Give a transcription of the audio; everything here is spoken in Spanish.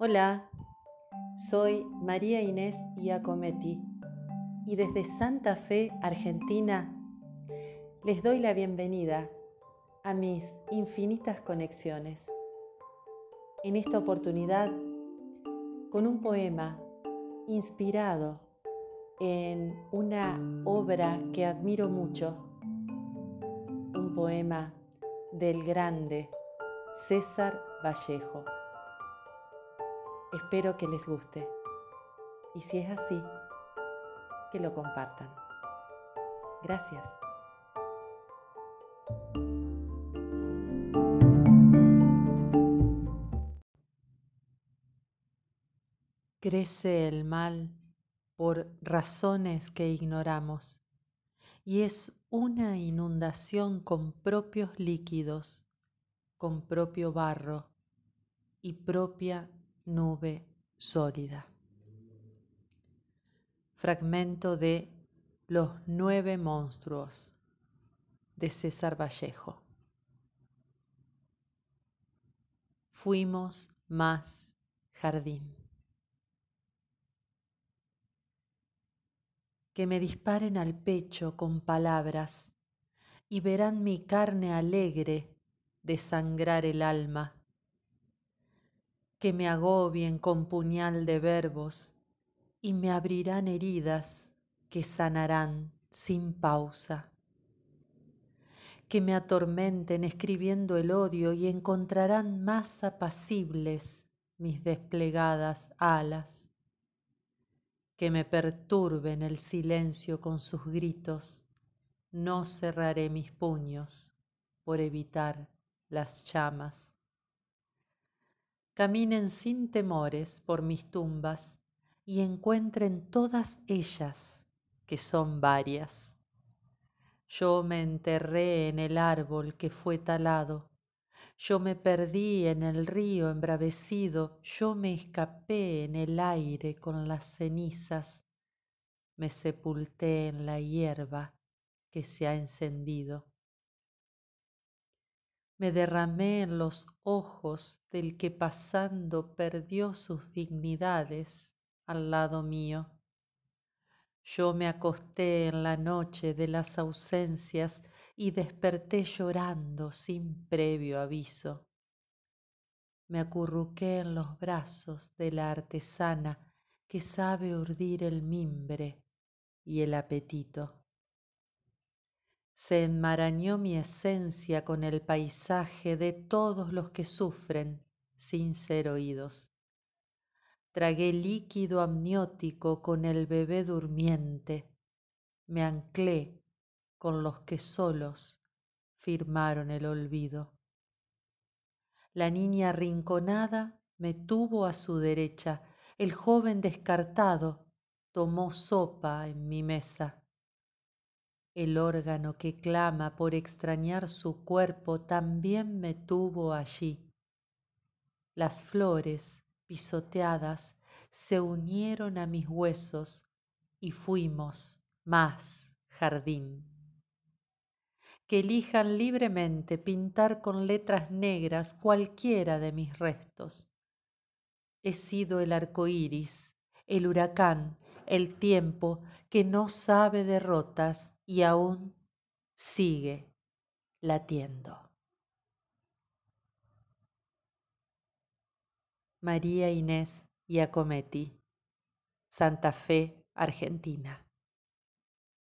Hola, soy María Inés Iacometti y desde Santa Fe, Argentina, les doy la bienvenida a mis infinitas conexiones. En esta oportunidad, con un poema inspirado en una obra que admiro mucho, un poema del grande César Vallejo. Espero que les guste y si es así, que lo compartan. Gracias. Crece el mal por razones que ignoramos y es una inundación con propios líquidos, con propio barro y propia nube sólida. Fragmento de Los nueve monstruos de César Vallejo. Fuimos más jardín. Que me disparen al pecho con palabras y verán mi carne alegre desangrar el alma que me agobien con puñal de verbos y me abrirán heridas que sanarán sin pausa, que me atormenten escribiendo el odio y encontrarán más apacibles mis desplegadas alas, que me perturben el silencio con sus gritos, no cerraré mis puños por evitar las llamas caminen sin temores por mis tumbas y encuentren todas ellas, que son varias. Yo me enterré en el árbol que fue talado, yo me perdí en el río embravecido, yo me escapé en el aire con las cenizas, me sepulté en la hierba que se ha encendido me derramé en los ojos del que pasando perdió sus dignidades al lado mío. Yo me acosté en la noche de las ausencias y desperté llorando sin previo aviso. Me acurruqué en los brazos de la artesana que sabe urdir el mimbre y el apetito se enmarañó mi esencia con el paisaje de todos los que sufren sin ser oídos. Tragué líquido amniótico con el bebé durmiente, me anclé con los que solos firmaron el olvido. La niña arrinconada me tuvo a su derecha, el joven descartado tomó sopa en mi mesa el órgano que clama por extrañar su cuerpo también me tuvo allí. Las flores pisoteadas se unieron a mis huesos y fuimos más jardín. Que elijan libremente pintar con letras negras cualquiera de mis restos. He sido el arco iris, el huracán, el tiempo que no sabe derrotas y aún sigue latiendo. María Inés Iacometti, Santa Fe, Argentina.